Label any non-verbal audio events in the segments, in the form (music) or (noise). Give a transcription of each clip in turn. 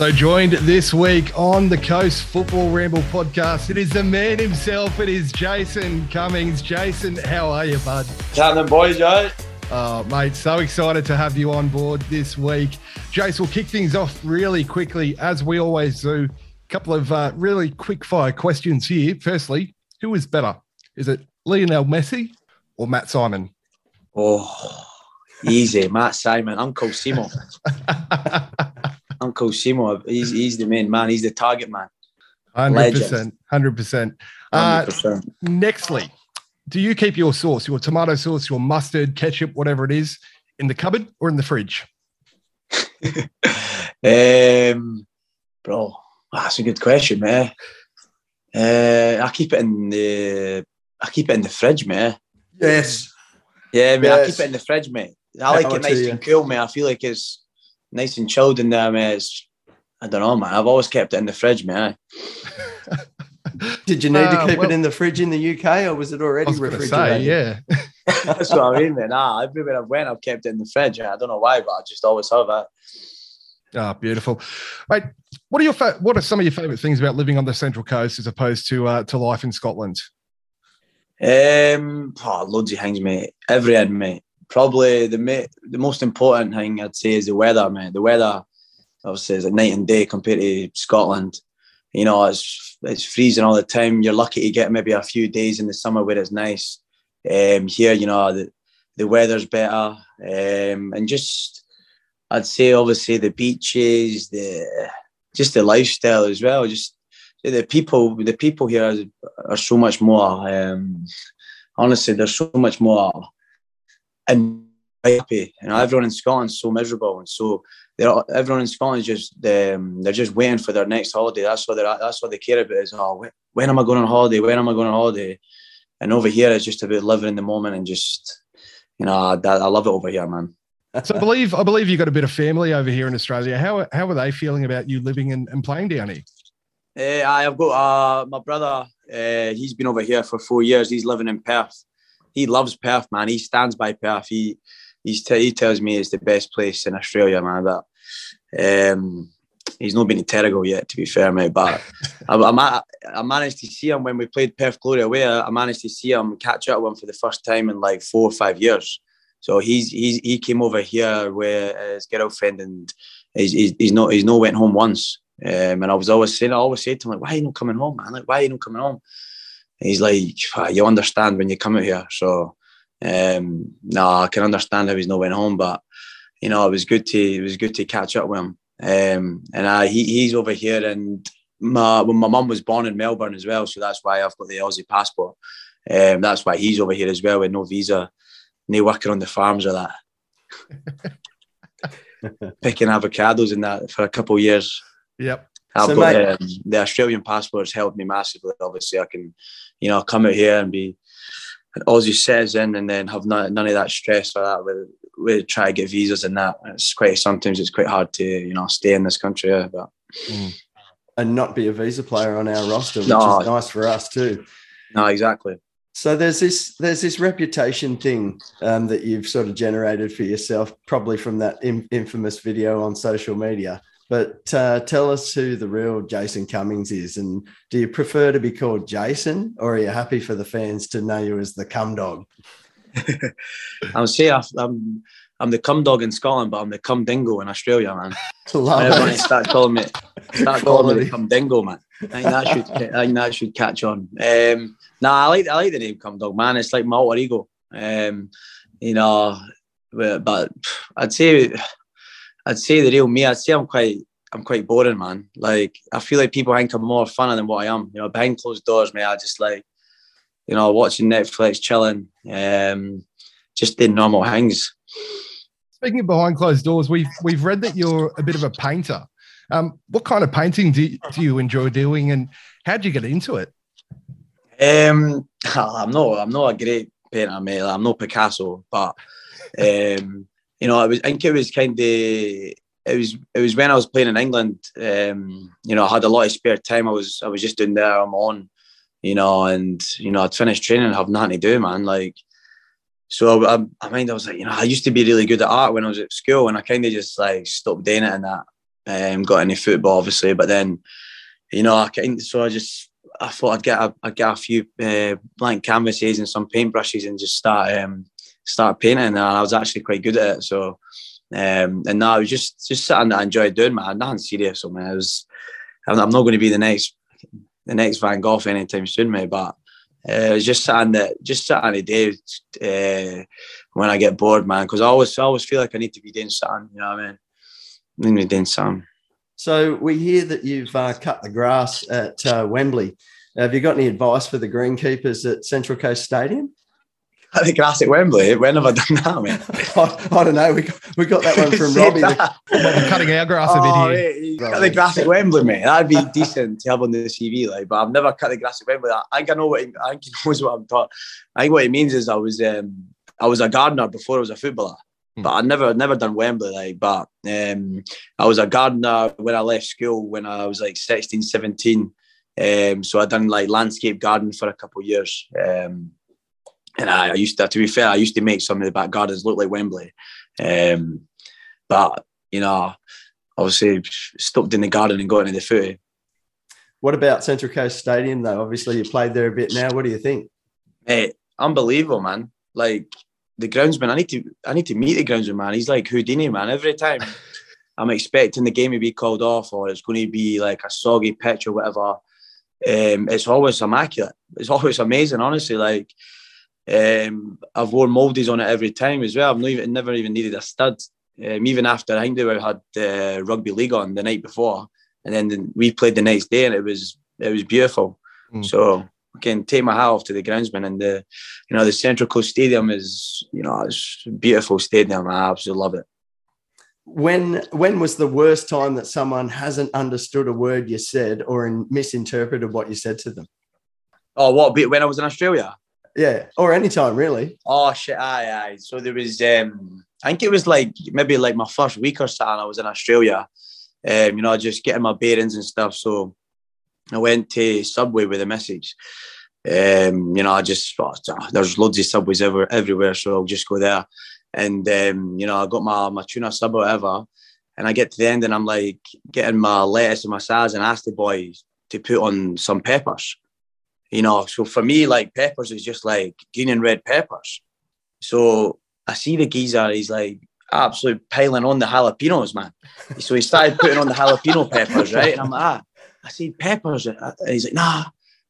So, joined this week on the Coast Football Ramble podcast, it is the man himself. It is Jason Cummings. Jason, how are you, bud? Happening, boys, Joe. Oh, mate, so excited to have you on board this week. Jace, we'll kick things off really quickly, as we always do. A couple of uh, really quick fire questions here. Firstly, who is better? Is it Lionel Messi or Matt Simon? Oh, easy. Matt Simon, Uncle Simo. (laughs) Uncle Simo, he's, he's the main man. He's the target man. 100%. 100%. Uh, 100%. nextly, do you keep your sauce, your tomato sauce, your mustard, ketchup, whatever it is, in the cupboard or in the fridge? (laughs) um, bro, that's a good question, man. Uh, I keep it in the I keep it in the fridge, man. Yes. Yeah, mate, I keep it in the fridge, mate. I like Power it nice and cool, man. I feel like it's nice and chilled in there, mate. It's, I don't know, man. I've always kept it in the fridge, man. Did you need Uh, to keep well- it in the fridge in the UK or was it I already was refrigerated? say, yeah. (laughs) That's what I mean, man. Nah, everywhere I've went, I've kept it in the fridge. I don't know why, but I just always have it. Ah, beautiful. Mate, what are your fa- what are some of your favourite things about living on the Central Coast as opposed to uh, to life in Scotland? Um, oh, loads of things, mate. Everything, mate. Probably the the most important thing I'd say is the weather, mate. The weather, obviously, is a night and day compared to Scotland. You know, it's it's freezing all the time. You're lucky to get maybe a few days in the summer where it's nice. Um, here, you know, the the weather's better, um, and just I'd say obviously the beaches, the just the lifestyle as well. Just the people, the people here are, are so much more. Um, honestly, they're so much more and happy. You know, everyone in Scotland's so miserable, and so they're everyone in Scotland is just um, they're just waiting for their next holiday. That's what they're that's what they care about. Is oh, when, when am I going on holiday? When am I going on holiday? And over here, it's just about living in the moment and just you know, I, I love it over here, man. (laughs) So I believe I believe you got a bit of family over here in Australia. How how are they feeling about you living and, and playing down here? Uh, I've got uh, my brother. Uh, he's been over here for four years. He's living in Perth. He loves Perth, man. He stands by Perth. He he's t- he tells me it's the best place in Australia, man. But um, he's not been to Terrigal yet, to be fair, mate. But (laughs) I, I, I managed to see him when we played Perth Glory away. I managed to see him catch up with him for the first time in like four or five years. So he's he's he came over here with his girlfriend and he's he's, he's not he's not went home once. Um, and I was always saying, I always say to him, like, why are you not coming home, man? Like, why are you not coming home? And he's like, "Ah, you understand when you come out here. So, um, no, I can understand how he's not went home, but you know, it was good to it was good to catch up with him. Um, and I, he, he's over here, and my when my mum was born in Melbourne as well, so that's why I've got the Aussie passport. Um, that's why he's over here as well with no visa, no working on the farms or that, (laughs) picking avocados and that for a couple of years. Yep. I've So, got mate- um, the Australian passport's helped me massively. Obviously, I can, you know, come out here and be an Aussie citizen and then have none, none of that stress or that with, with trying to get visas and that. It's quite sometimes it's quite hard to you know stay in this country. Yeah, but And not be a visa player on our roster, which No. is nice for us too. no, exactly. So there's this there's this reputation thing um, that you've sort of generated for yourself, probably from that in, infamous video on social media. But uh, tell us who the real Jason Cummings is, and do you prefer to be called Jason, or are you happy for the fans to know you as the Cum Dog? (laughs) I'm say I- I'm I'm the cum dog in Scotland, but I'm the cum dingo in Australia, man. (laughs) Love Everyone it. start calling me start calling me the cum dingo, man. I think that should I think that should catch on. Um, nah, I like I like the name cum dog, man. It's like my alter ego. Um, you know, but, but I'd say I'd say the real me. I'd say I'm quite I'm quite boring, man. Like I feel like people think I'm more funner than what I am. You know, behind closed doors, man. I just like you know watching Netflix, chilling, um, just doing normal things. Speaking of behind closed doors, we've we've read that you're a bit of a painter. Um, what kind of painting do you, do you enjoy doing, and how did you get into it? Um, (laughs) I'm not. I'm not a great painter, mate. I'm no Picasso, but um, you know, I was. I think it was kind of. It was. It was when I was playing in England. Um, you know, I had a lot of spare time. I was. I was just doing there. I'm on. You know, and you know, I'd finished training and have nothing to do, man. Like, so I, I mind. I was like, you know, I used to be really good at art when I was at school, and I kind of just like stopped doing it and that. um, got into football, obviously. But then, you know, I kind so I just I thought I'd get a, I'd get a few uh, blank canvases and some paintbrushes and just start um, start painting. And I was actually quite good at it. So, um, and now I was just just something I enjoyed doing, man. Nothing serious, so man. I was I'm not going to be the next the next Van Gogh anytime soon, mate. But uh, just something that just something a day uh, when I get bored, man. Because I always I always feel like I need to be doing something. You know what I mean? I need to be doing something. So we hear that you've uh, cut the grass at uh, Wembley. Have you got any advice for the greenkeepers at Central Coast Stadium? Cut the grass at Wembley. When have I done that, man? I, I, don't know. We got, we got that one (laughs) from Robbie. The, cutting our grass a bit oh, here. Mate, cut the grass at Wembley, mate. That'd be decent to have on the CV, like. But I've never cut the grass at Wembley. I think I know what. He, I think he (laughs) knows what I'm talking. I think what it means is I was um, I was a gardener before I was a footballer. Hmm. But I never never done Wembley like but um, I was a gardener when I left school when I was like 16 17 um, so I done like landscape gardening for a couple of years um, and I, I, used to to be fair I used to make some of the back gardens look like Wembley um, but you know obviously stopped in the garden and got into the footy what about Central Coast Stadium though obviously you played there a bit now what do you think hey unbelievable man like the groundsman, I need to I need to meet the groundsman, man. He's like Houdini, man. Every time (laughs) I'm expecting the game to be called off or it's going to be like a soggy pitch or whatever. Um, it's always immaculate. It's always amazing, honestly. Like um, I've worn moldies on it every time as well. I've not even, never even needed a stud. Um, even after I think they had uh, rugby league on the night before, and then the, we played the next day, and it was it was beautiful. Mm. So can take my hat off to the groundsman and the, you know, the Central Coast Stadium is, you know, it's a beautiful stadium. I absolutely love it. When when was the worst time that someone hasn't understood a word you said or in, misinterpreted what you said to them? Oh, what? When I was in Australia? Yeah, or anytime really. Oh shit! Aye, aye. So there was, um, I think it was like maybe like my first week or something. I was in Australia, um, you know, just getting my bearings and stuff. So I went to Subway with a message. Um, you know, I just oh, there's loads of subways ever everywhere, so I'll just go there. And um, you know, I got my my tuna sub or whatever, and I get to the end and I'm like getting my lettuce and my salads and ask the boys to put on some peppers. You know, so for me, like peppers is just like green and red peppers. So I see the geezer, he's like absolutely piling on the jalapenos, man. So he started putting on the jalapeno peppers, right? And I'm like, ah, I see peppers. And he's like, nah.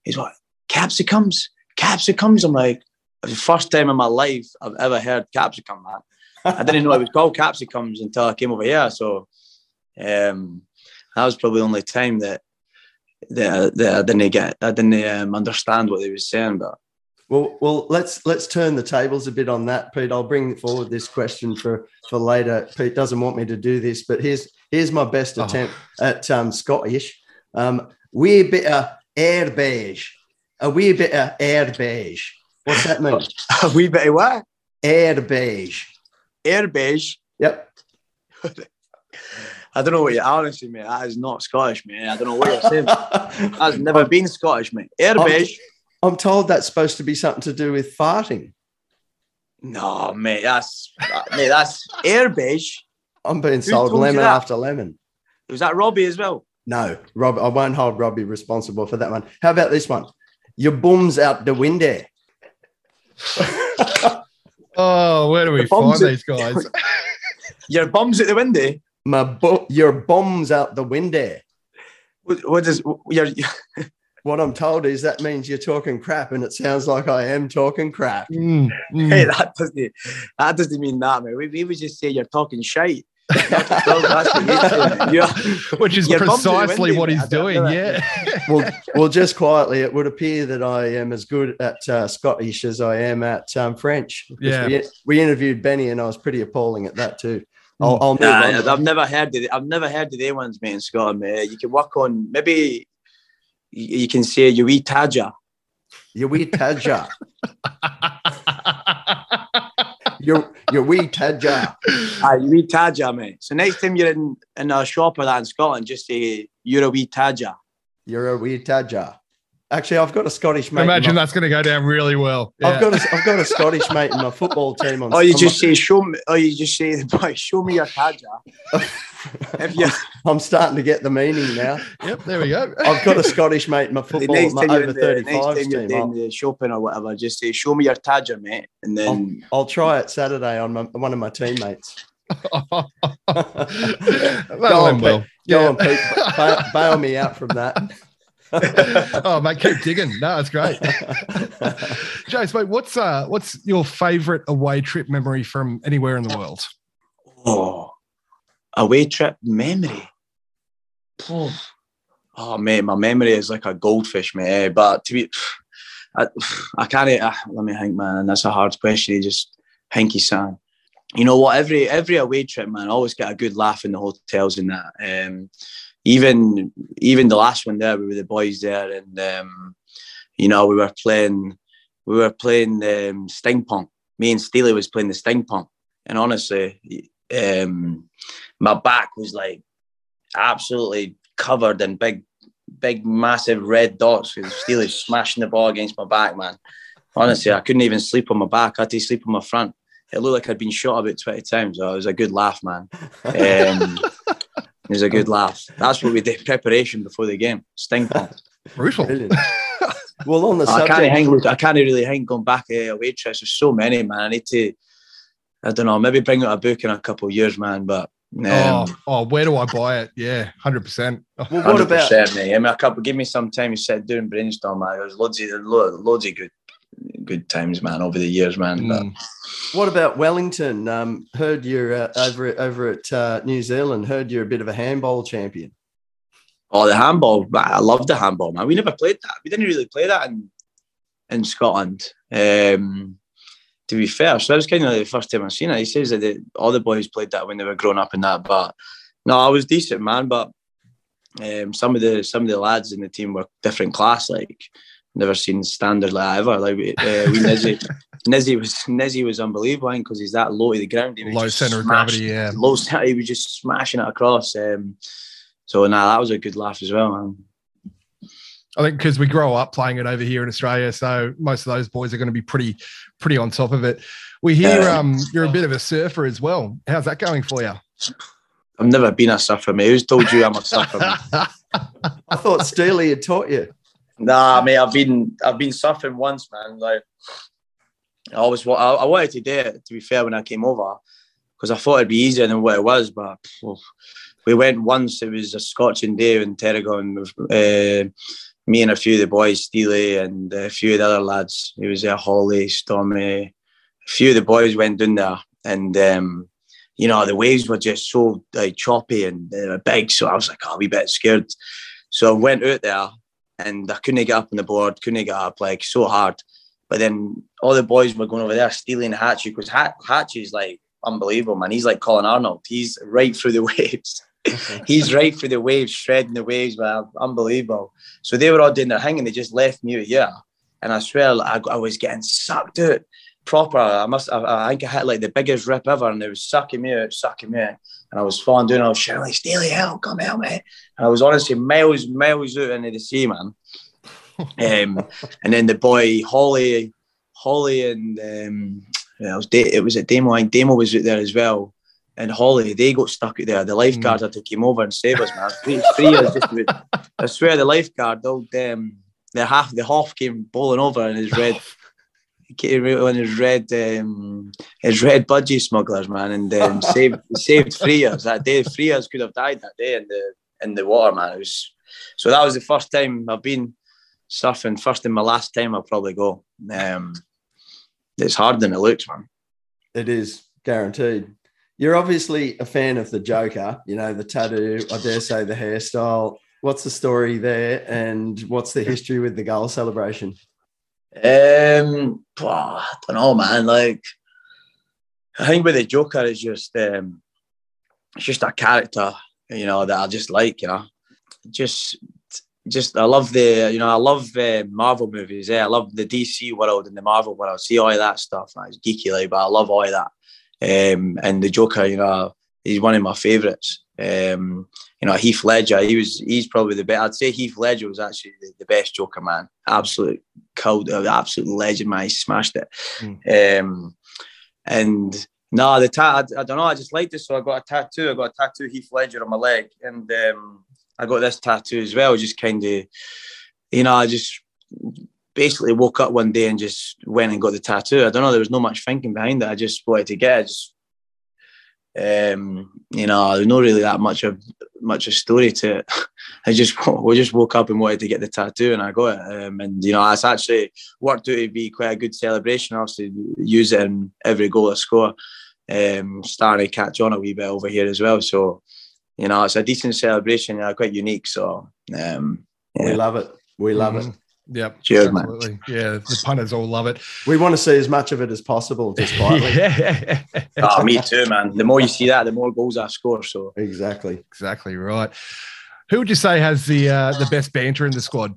He's like, capsicums, capsicums. I'm like, the first time in my life I've ever heard capsicum, man. I didn't know it was called capsicums until I came over here. So um, that was probably the only time that that, that I didn't get, I didn't um, understand what they were saying. But well, well, let's let's turn the tables a bit on that, Pete. I'll bring forward this question for for later. Pete doesn't want me to do this, but here's here's my best oh. attempt oh. at um, Scottish. Um, wee bit of air beige. A wee bit of air beige. What's that mean? (laughs) a wee bit of what? Air beige. Air beige? Yep. (laughs) I don't know what you're honestly, mate. That is not Scottish, mate. I don't know what you're saying. (laughs) That's never been Scottish, mate. Air. I'm, I'm told that's supposed to be something to do with farting. No, mate, that's mate, that's air beige. I'm being sold lemon after lemon. Was that Robbie as well? No, Rob, I won't hold Robbie responsible for that one. How about this one? Your bum's out the window. (laughs) oh, where do we find these guys? (laughs) your bum's at the window. My bu- your bum's out the window. What, what does your (laughs) what I'm told is that means you're talking crap, and it sounds like I am talking crap. Mm, mm. (laughs) Hey, that doesn't that doesn't mean that, man. We, we would just say you're talking shite. (laughs) Which is precisely what he's doing. Yeah. well, well, just quietly, it would appear that I am as good at uh, Scottish as I am at um, French. Yeah. We, we, interviewed Benny, and I was pretty appalling at that too. I'll, I'll nah, I've never heard of I've never heard of the ones, mate, in Scotland. Mate. You can work on maybe you can say you wee tadger. You wee tadger. your your wee tadger. Aye, you wee tadger, mate. So next time you're in, in a shop or that in Scotland, just say you're a wee tadger. You're a wee tadger. Actually, I've got a Scottish mate. Imagine my, that's going to go down really well. Yeah. I've got a, I've got a Scottish mate in my football team. On, oh, you just my, say show me. Oh, you just say, (laughs) boy, show me your Tadger. (laughs) you, I'm starting to get the meaning now. Yep, there we go. (laughs) I've got a Scottish mate in my football, my over 35 team. You're the shopping or whatever, just say, show me your Tadger, mate. And then I'll, I'll try it Saturday on my, one of my teammates. Go on, Will. Go on, Pete. Bail, bail me out from that. (laughs) oh mate, keep digging. No, it's great. (laughs) Jace, mate, what's uh what's your favourite away trip memory from anywhere in the world? Oh, away trip memory. Oh man, my memory is like a goldfish, mate. But to be, I, I can't. Uh, let me think, man. That's a hard question. You just hanky son. You know what? Every every away trip, man, I always get a good laugh in the hotels and that. Um, even even the last one there, we were the boys there, and um, you know we were playing we were playing um, sting pong. Me and Steely was playing the sting pong, and honestly, um, my back was like absolutely covered in big, big, massive red dots because Steely smashing the ball against my back, man. Honestly, I couldn't even sleep on my back. I had to sleep on my front. It looked like I'd been shot about 20 times. So it was a good laugh, man. (laughs) Um, it was a good laugh. That's what we did (laughs) preparation before the game. Sting (laughs) pong. Brutal. (laughs) well, on the subject, I can't hang. I can't really hang going back uh, away trips. There's so many, man. I need to. I don't know. Maybe bring out a book in a couple of years, man. But um, oh, oh, where do I buy it? Yeah, hundred percent. Well, what about? Mate. I mean, a couple. Give me some time. You said doing brainstorm, man. There's loads of loads of good good times, man, over the years, man. Mm. What about Wellington? Um, heard you're uh, over over at uh, New Zealand. Heard you're a bit of a handball champion. Oh, the handball! I love the handball, man. We never played that. We didn't really play that in in Scotland. Um, to be fair, so that was kind of the first time I've seen it. He says that the, all the boys played that when they were growing up in that, but no, I was decent, man. But um, some of the some of the lads in the team were different class, like never seen standard like ever. Like uh, we Nizzy, (laughs) Nizzy was Nizzy was unbelievable because he's that low to the ground. He low center of gravity, yeah. Low he was just smashing it across. Um, so now nah, that was a good laugh as well, man. I think because we grow up playing it over here in Australia, so most of those boys are going to be pretty, pretty on top of it. We hear yeah. um, you're a bit of a surfer as well. How's that going for you? I've never been a surfer, mate. Who's told you I'm a surfer? (laughs) I thought Steely had taught you. Nah, mate, I've been I've been surfing once, man. Like I always I, I wanted to do it. To be fair, when I came over, because I thought it'd be easier than what it was. But we went once. It was a scorching day in Terrigal. Uh, me and a few of the boys, Steely and a few of the other lads. It was there, Holly, Stormy. A few of the boys went down there, and um, you know the waves were just so like choppy and were big. So I was like, oh, a wee bit scared. So I went out there and I couldn't get up on the board, couldn't get up like so hard. But then all the boys were going over there stealing Hatchie because Hatchie is like unbelievable, man. He's like Colin Arnold. He's right through the (laughs) waves. He's right through the waves, shredding the waves, man. Unbelievable. So they were all doing their thing and they just left me here. And I swear I, I was getting sucked out proper. I must. I, I, think I hit like the biggest rip ever, and they was sucking me out, sucking me out. And I was falling down. I was shouting "Steely, help! Come out, me!" And I was honestly miles, miles out into the sea, man. (laughs) um, and then the boy Holly, Holly, and um, it was it was at Demo. I think Demo was out there as well. And Holly, they got stuck out there. The lifeguard mm. had to come over and save us, man. Three, three years just about, I swear, the lifeguard, old um, the half, the half came bowling over in his red (laughs) on his red um, his red budgie smugglers, man, and um, (laughs) saved saved Freers that day. Freers could have died that day in the in the water, man. It was so that was the first time I've been surfing. First and my last time I'll probably go. Um, it's harder than it looks, man. It is guaranteed. You're obviously a fan of the Joker. You know the tattoo. I dare say the hairstyle. What's the story there, and what's the history with the goal celebration? Um, I don't know, man. Like, I think with the Joker is just um, it's just a character, you know, that I just like, you know, just just I love the you know I love uh, Marvel movies. Yeah, I love the DC world and the Marvel world. See all that stuff. Like, It's geeky like, but I love all that. Um, and the Joker, you know, he's one of my favourites. Um, you know, Heath Ledger, he was he's probably the best. I'd say Heath Ledger was actually the, the best Joker man. Absolute cold, uh, absolute legend man. He smashed it. Mm. Um, and no, the tat I, I, don't know. I just liked it, so I got a tattoo. I got a tattoo Heath Ledger on my leg, and um, I got this tattoo as well. Just kind of, you know, I just basically woke up one day and just went and got the tattoo. I don't know. There was no much thinking behind it. I just wanted to get it. Just, um, you know, there's not really that much of much a story to it. (laughs) I just (laughs) we just woke up and wanted to get the tattoo, and I got it. Um, and you know, it's actually worked out to be quite a good celebration. Obviously, use it in every goal I score. Um, starting to catch on a wee bit over here as well. So, you know, it's a decent celebration. Yeah, quite unique. So, um, yeah. we love it. We love mm-hmm. it. Yep. Cheers, absolutely. man. Yeah, the punters all love it. We want to see as much of it as possible, just (laughs) quietly. yeah. oh, me too, man. The more you see that, the more goals I score. So exactly, exactly right. Who would you say has the uh, the best banter in the squad?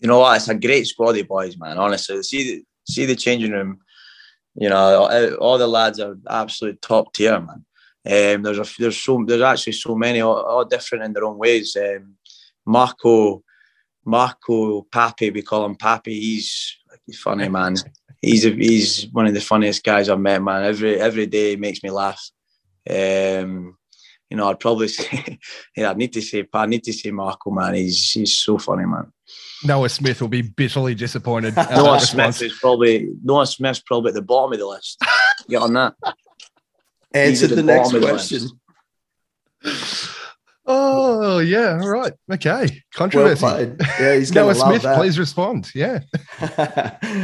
You know what? It's a great squad of boys, man. Honestly, see the see the changing room. You know, all the lads are absolute top tier, man. Um, there's a there's so there's actually so many, all, all different in their own ways. Um, Marco Marco Papi, we call him Papi. He's he's funny, man. He's a, he's one of the funniest guys I've met, man. Every every day he makes me laugh. Um, you know, I'd probably (laughs) say, yeah, I need to say, I need to say Marco, man. He's he's so funny, man. Noah Smith will be bitterly disappointed. (laughs) Noah Smith is probably Noah Smith's probably at the bottom of the list. Get on that. (laughs) Answer the, the next question. Oh yeah, all right, okay. Controversy. Well yeah, he's (laughs) Noah Smith. That. Please respond. Yeah.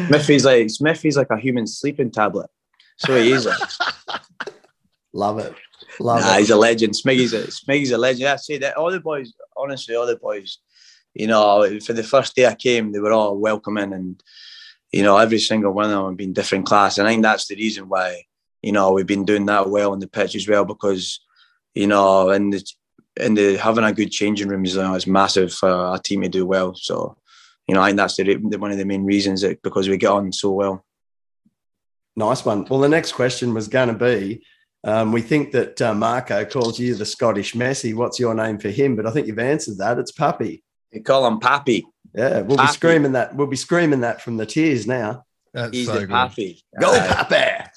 Smithy's like Smithy's like a human sleeping tablet. So he is. (laughs) Love it. Love nah, it. he's a legend. Smiggy's a Smiggy's a legend. I say that all the boys, honestly, all the boys, you know, for the first day I came, they were all welcoming and you know, every single one of them have been different class. And I think that's the reason why, you know, we've been doing that well on the pitch as well, because, you know, and the and the, having a good changing room is, uh, is massive for a team to do well. So, you know, I think that's the, the, one of the main reasons that because we get on so well. Nice one. Well, the next question was going to be um, we think that uh, Marco calls you the Scottish Messi. What's your name for him? But I think you've answered that. It's Pappy. You call him Pappy. Yeah, we'll Pappy. be screaming that. We'll be screaming that from the tears now. That's He's so the Pappy. Go uh, Pappy.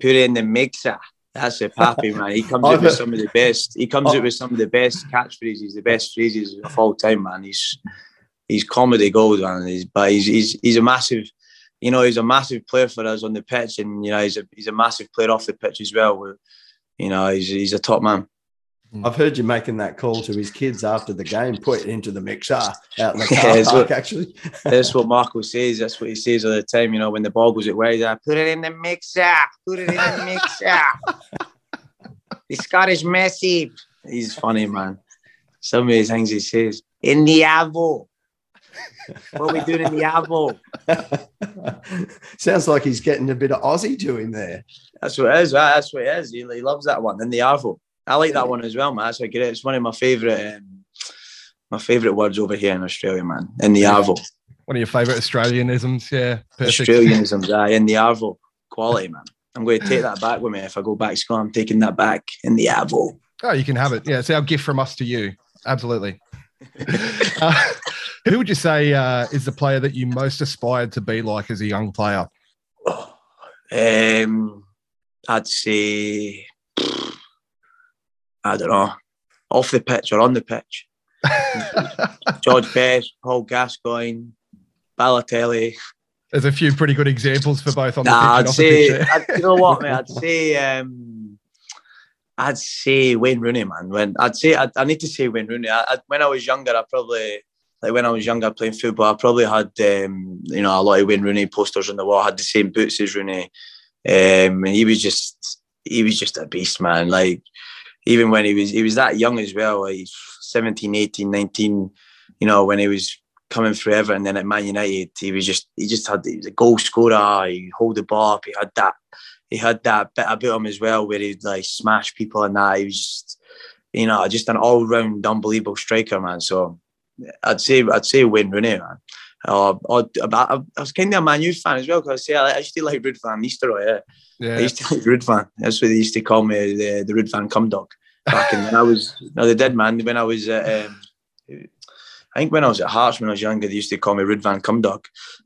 Put it in the mixer. That's a Pappy, man. He comes (laughs) out with some of the best. He comes out with some of the best catchphrases, the best phrases of all time, man. He's he's comedy gold, man. He's but he's he's he's a massive, you know, he's a massive player for us on the pitch, and you know, he's a he's a massive player off the pitch as well. You know, he's he's a top man. Hmm. I've heard you making that call to his kids after the game, put it into the mixer out in the (laughs) car yeah, park, what, actually. (laughs) that's what Marco says. That's what he says all the time. You know, when the ball goes at way, I put it in the mixer, put it in the mixer. the Scottish Messi. He's funny, man. Some of his things he says. In the Arvo. what are we doing in the Arvo? (laughs) Sounds like he's getting a bit of Aussie to him there. That's what it is. Right? That's what it is. He, he loves that one. In the Arvo. I like that one as well, man. That's a great. It's one of my favourite, um, my favourite words over here in Australia, man. In the Arvo. One of your favourite Australianisms, yeah. Perfect. Australianisms, aye. In the Arvo, quality, man. I'm going to take that back with me. If I go back to school, I'm taking that back in the Arvo. Oh, you can have it. Yeah, it's our gift from us to you. Absolutely. (laughs) uh, who would you say uh, is the player that you most aspired to be like as a young player? Um, I'd say I don't know, off the pitch or on the pitch. (laughs) George Best, Paul Gascoigne, Balotelli. There's a few pretty good examples for both on nah, the pitch. I'd say, I'd, you know what, mate? (laughs) I'd say, um, I'd say Wayne Rooney, man. When I'd say, I'd, I need to say Wayne Rooney. I, I, when I was younger, I probably like when I was younger playing football, I probably had um, you know a lot of Wayne Rooney posters on the wall. I had the same boots as Rooney, um, and he was just he was just a beast, man. Like even when he was he was that young as well, like 17, 18, 19, you know, when he was coming through Everton and then at Man United, he was just he just had he was a goal scorer, he hold the ball up, he had that he had that bit about him as well where he'd like smash people and that. He was just, you know, just an all round unbelievable striker, man. So I'd say I'd say Wayne Rooney, man. Uh, I, I, was kind of a Man U fan as well because I, I, I used to like Ruud van Nistelrooy. Yeah. yeah. I used to like Ruud van. That's what they used to call me, the, the Ruud van Cum dog. back in when I was (laughs) no, they did, man. When I was at, um, I think when I was at Hearts when I was younger, they used to call me Ruud van Cumdog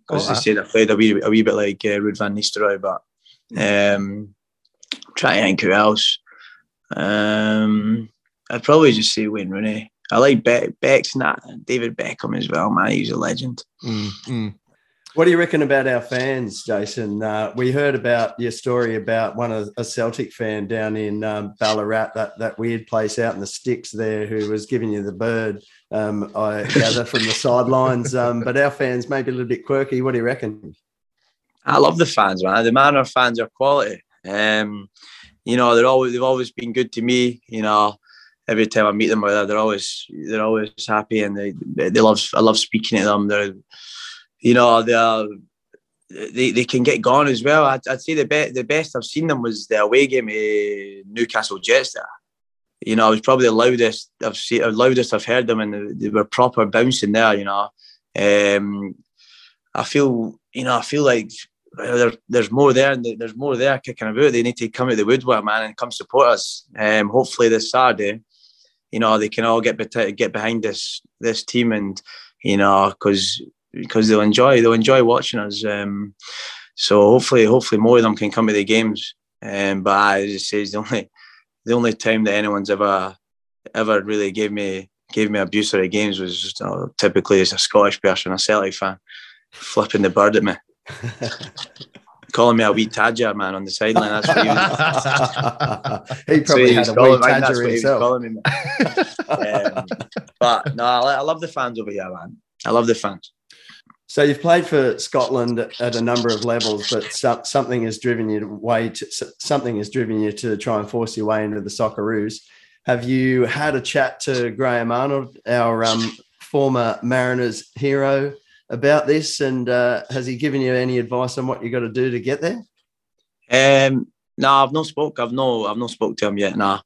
because Oh, they said I played a wee, a wee bit like uh, Ruud van Nistelrooy. But um, try to think who else. Um, I'd probably just say Wayne Rooney. I like Be- Beck's not David Beckham as well, man. He's a legend. Mm, mm. What do you reckon about our fans, Jason? Uh, we heard about your story about one of a Celtic fan down in um, Ballarat, that, that weird place out in the sticks there, who was giving you the bird. Um, I gather from the (laughs) sidelines. Um, but our fans may be a little bit quirky. What do you reckon? I love the fans, man. The Manor fans are quality. Um, you know, they're always they've always been good to me. You know, every time I meet them, they're always they're always happy and they they love I love speaking to them. They're you know they're they, they can get gone as well. I'd, I'd say the best the best I've seen them was the away game at Newcastle Jets. There, you know, it was probably the loudest I've seen, the loudest I've heard them, and they, they were proper bouncing there. You know, um, I feel you know I feel like there, there's more there and there's more there kicking about. They need to come out the woodwork, man, and come support us. Um, hopefully this Saturday, you know, they can all get get behind this this team, and you know, because because they'll enjoy they'll enjoy watching us. Um, so hopefully, hopefully more of them can come to the games. Um, but I just say it's the only the only time that anyone's ever ever really gave me gave me abuse at the games was just, uh, typically as a Scottish person, a Celtic fan, flipping the bird at me (laughs) calling me a wee tadger man on the sideline. That's what he was. (laughs) he probably that's had a wee tadger what he was himself. Um, but no, I, I love the fans over here, man. I love the fans. So you've played for Scotland at a number of levels, but some, something has driven you to way to something has driven you to try and force your way into the Socceroos. Have you had a chat to Graham Arnold, our um, former Mariners hero, about this? And uh, has he given you any advice on what you got to do to get there? Um, no, I've not spoke. I've no, I've not spoke to him yet. Nah.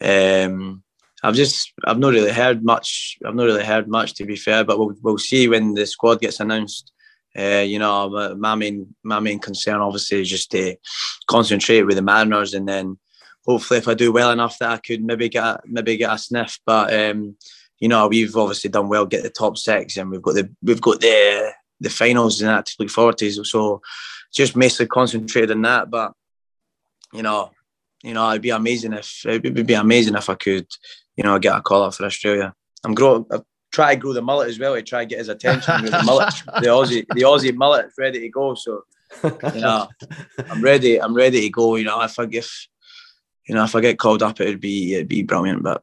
Um, I've just, I've not really heard much. I've not really heard much, to be fair. But we'll, we'll see when the squad gets announced. Uh, you know, my, my main, my main concern obviously is just to concentrate with the Mariners, and then hopefully, if I do well enough, that I could maybe get, maybe get a sniff. But um, you know, we've obviously done well, get the top six, and we've got the, we've got the, the finals and that to look forward to. So, just mostly concentrated on that. But you know, you know, it'd be amazing if it would be amazing if I could, you know, get a call up for Australia. I'm growing. I've to grow the mullet as well to try to get his attention. with the mullet, the Aussie, the Aussie mullet, ready to go. So, you know, I'm ready. I'm ready to go. You know, if I if, you know, if I get called up, it'd be it'd be brilliant. But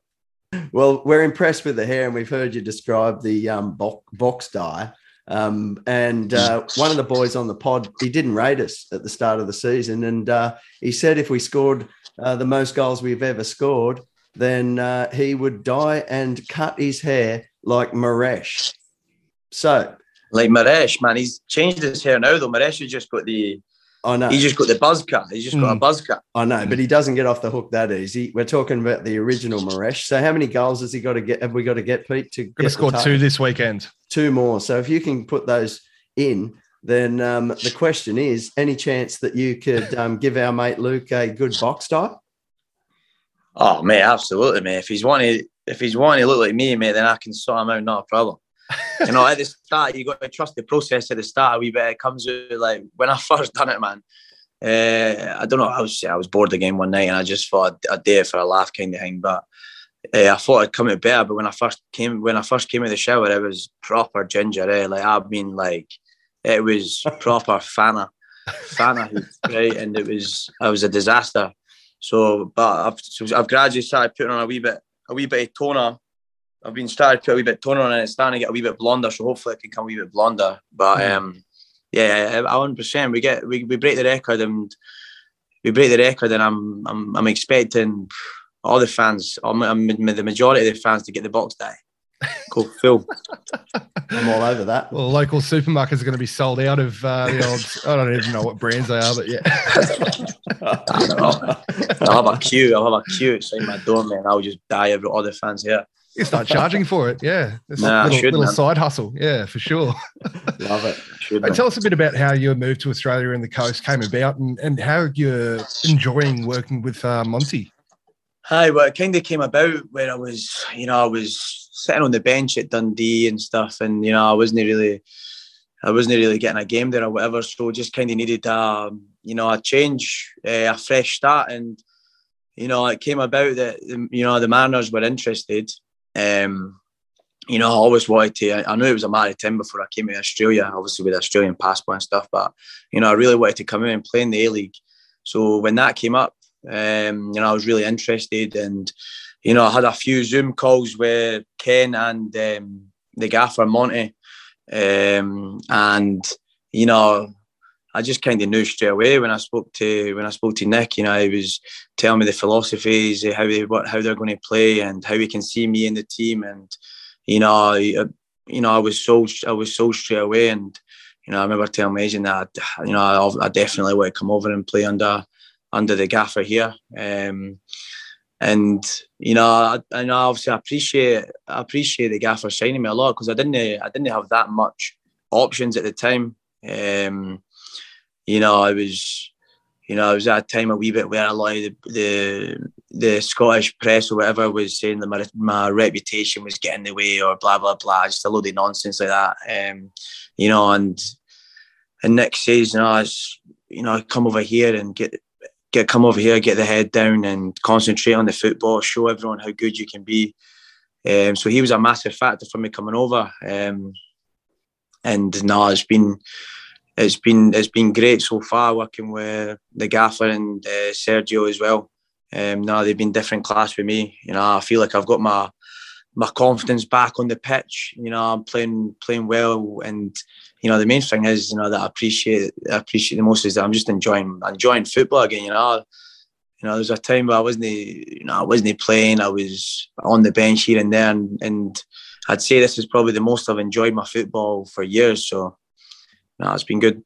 Well, we're impressed with the hair, and we've heard you describe the um, bo- box dye. Um, and uh, one of the boys on the pod, he didn't rate us at the start of the season, and uh, he said if we scored uh, the most goals we've ever scored, then uh, he would dye and cut his hair like Moresche. So like Moresche, man, he's changed his hair now. Though Moresche has just got the I know, he's just got the buzz cut. He's just got a Mm. buzz cut. I know, but he doesn't get off the hook that easy. We're talking about the original Moresche. So how many goals has he got to get? Have we got to get Pete to get score two this weekend. two more. So if you can put those in, then um, the question is: any chance that you could um, give our mate Luke a good box tie? Oh mate, absolutely, mate. If he's wanting, if he's wanting to look like me, mate, then I can sort him out. Not a problem. (laughs) you know, at the start, you got to trust the process. At the start, a wee bit. It comes out like when I (laughs) first done it, man. Uh, I don't know. I was I was bored again one night, and I just thought I'd, I'd do it for a laugh, kind of thing. But uh, I thought I'd come out better. But when I first came, when I first came of the shower, it was proper ginger. Eh? Like I mean, like it was (laughs) proper fana, fana, right? And it was I was a disaster. So, but I've so I've gradually started putting on a wee bit a wee bit of toner. I've been started to put a wee bit of toner on, and it's starting to get a wee bit blonder. So hopefully, it can come a wee bit blonder. But Mm. um, yeah, hundred percent. We get we, we break the record, and we break the record, and I'm I'm I'm expecting all the fans, all, I'm, the majority of the fans to get the box dye. Cool, Phil. (laughs) I'm all over that. Well, local supermarkets are going to be sold out of uh, the old. I don't even know what brands they are, but yeah. (laughs) I don't know. I'll have a queue. I'll have a queue outside my door, man. I'll just dye every all the fans here. You start charging for it. Yeah. It's Nah, I a little, little side hustle. Yeah, for sure. (laughs) Love it. Should Hey, man. tell us a bit about how your move to Australia and the coast came about and, and how you're enjoying working with uh, Monty. Hi, well, it kind of came about where I was, you know, I was sitting on the bench at Dundee and stuff, and you know, I wasn't really, I wasn't really getting a game there or whatever. So just kind of needed a, you know, a change, uh, a fresh start, and you know, it came about that you know the Mariners were interested. Um, you know, I always wanted to. I, knew it was a matter of time before I came to Australia, obviously with Australian passport and stuff. But you know, I really wanted to come in and play in the A League. So when that came up, um, you know, I was really interested, and you know, I had a few Zoom calls with Ken and um, the gaffer Monty, um, and you know, I just kind of knew straight away when I spoke to when I spoke to Nick. You know, he was telling me the philosophies, how they what how they're going to play, and how he can see me in the team, and you know, you know, I was sold I was sold straight away, and you know, I remember telling my agent that you know I, I definitely want to come over and play under under the gaffer here. Um, and you know, I, I know obviously I appreciate I appreciate the gaffer signing me a lot because I didn't I didn't have that much options at the time. Um, you know, I was you know, I was at a time a wee bit where a lot of the, the, the Scottish press or whatever was saying that my, my reputation was getting in the way or blah blah blah, just a load of nonsense like that. Um, you know, and and says, you I was, you know, come over here and get get come over here, get the head down, and concentrate on the football. Show everyone how good you can be. Um, so he was a massive factor for me coming over. Um, and now it's been it's been it's been great so far working with the gaffer and uh, Sergio as well. Um, now they've been different class with me. You know, I feel like I've got my my confidence back on the pitch. You know, I'm playing playing well, and you know the main thing is you know that I appreciate I appreciate the most is that I'm just enjoying enjoying football again. You know, you know there's a time where I wasn't you know I wasn't playing. I was on the bench here and there, and, and I'd say this is probably the most I've enjoyed my football for years. So, no, it's been good.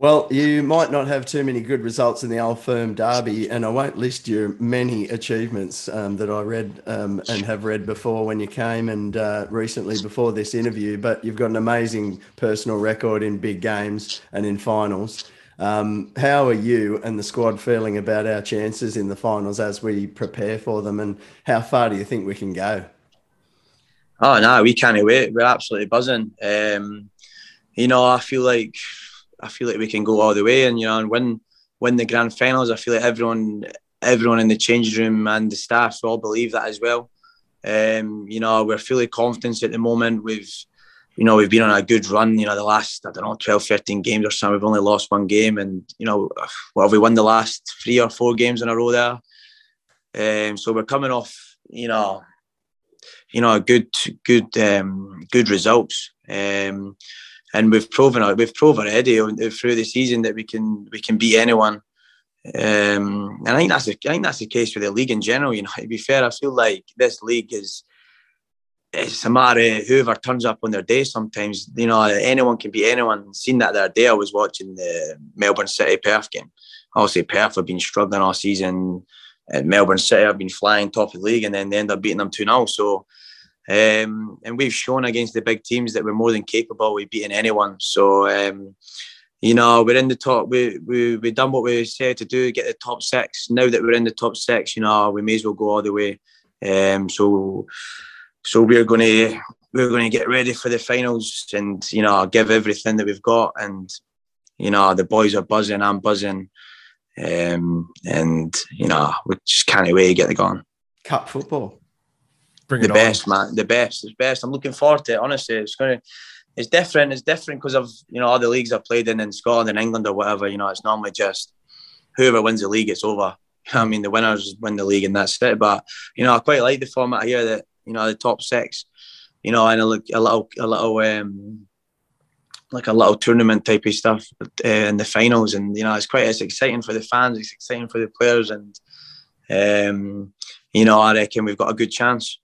Well, you might not have too many good results in the old firm derby, and I won't list your many achievements um, that I read um, and have read before when you came and uh, recently before this interview. But you've got an amazing personal record in big games and in finals. Um, how are you and the squad feeling about our chances in the finals as we prepare for them, and how far do you think we can go? Oh no, we can't wait. We're absolutely buzzing. Um, you know, I feel like I feel like we can go all the way and you know and win win the grand finals. I feel like everyone everyone in the change room and the staff all believe that as well. Um, you know, we're fully confident at the moment. We've you know, we've been on a good run, you know, the last, I don't know, 12, 13 games or something. We've only lost one game and, you know, well, we won the last three or four games in a row there. Um, so we're coming off, you know, you know, good, good, um, good results. Um, and we've proven we've proven already through the season that we can we can beat anyone. Um, and I think that's the, I think that's the case with the league in general. You know, to be fair, I feel like this league is it's a matter of whoever turns up on their day. Sometimes you know anyone can beat anyone. Seen that the other day. I was watching the Melbourne City Perth game. Obviously, Perth have been struggling all season. At Melbourne City have been flying top of the league, and then they end up beating them two 0 So um, and we've shown against the big teams that we're more than capable of beating anyone. So, um, you know, we're in the top. We we we done what we said to do, get the top six. Now that we're in the top six, you know, we may as well go all the way. Um, so, so we're going to we're going to get ready for the finals, and you know, give everything that we've got. And you know, the boys are buzzing. I'm buzzing. Um, and you know, we just can't wait to get it going. Cup football. Bring the best, on. man. The best. It's best. I'm looking forward to it. Honestly, it's gonna. It's different. It's different because of you know all the leagues I've played in in Scotland and England or whatever. You know, it's normally just whoever wins the league, it's over. (laughs) I mean, the winners win the league and that's it. But you know, I quite like the format here that you know the top six. You know, and a, a little, a little, um, like a little tournament type of stuff uh, in the finals, and you know, it's quite it's exciting for the fans. It's exciting for the players, and um, you know, I reckon we've got a good chance.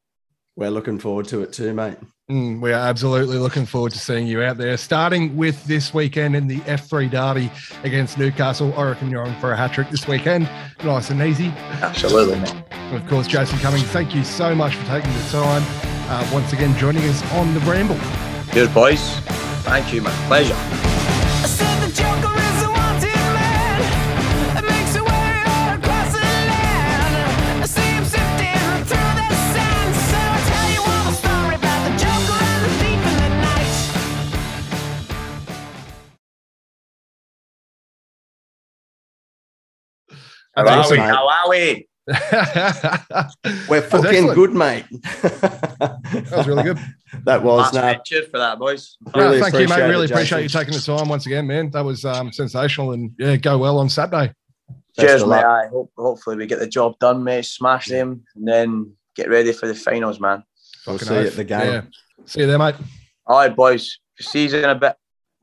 We're looking forward to it too, mate. Mm, we are absolutely looking forward to seeing you out there. Starting with this weekend in the F3 Derby against Newcastle. I reckon you're on for a hat trick this weekend. Nice and easy. Absolutely, mate. And of course, Jason Cummings, thank you so much for taking the time. Uh, once again, joining us on the Bramble. Good, boys. Thank you, my pleasure. How Thanks, are we? mate. How are we? We're fucking good, mate. That was really good. (laughs) that was Last no, cheers for that, boys. Really thank you, mate. Really it, appreciate you taking the time once again, man. That was um, sensational, and yeah, go well on Saturday. Best cheers, mate. I hope hopefully we get the job done, mate. Smash them, and then get ready for the finals, man. We'll Fucking see you at the game. Yeah. See you there, mate. All right, boys. See you in a bit.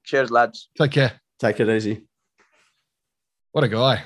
Cheers, lads. Take care. Take it easy. What a guy.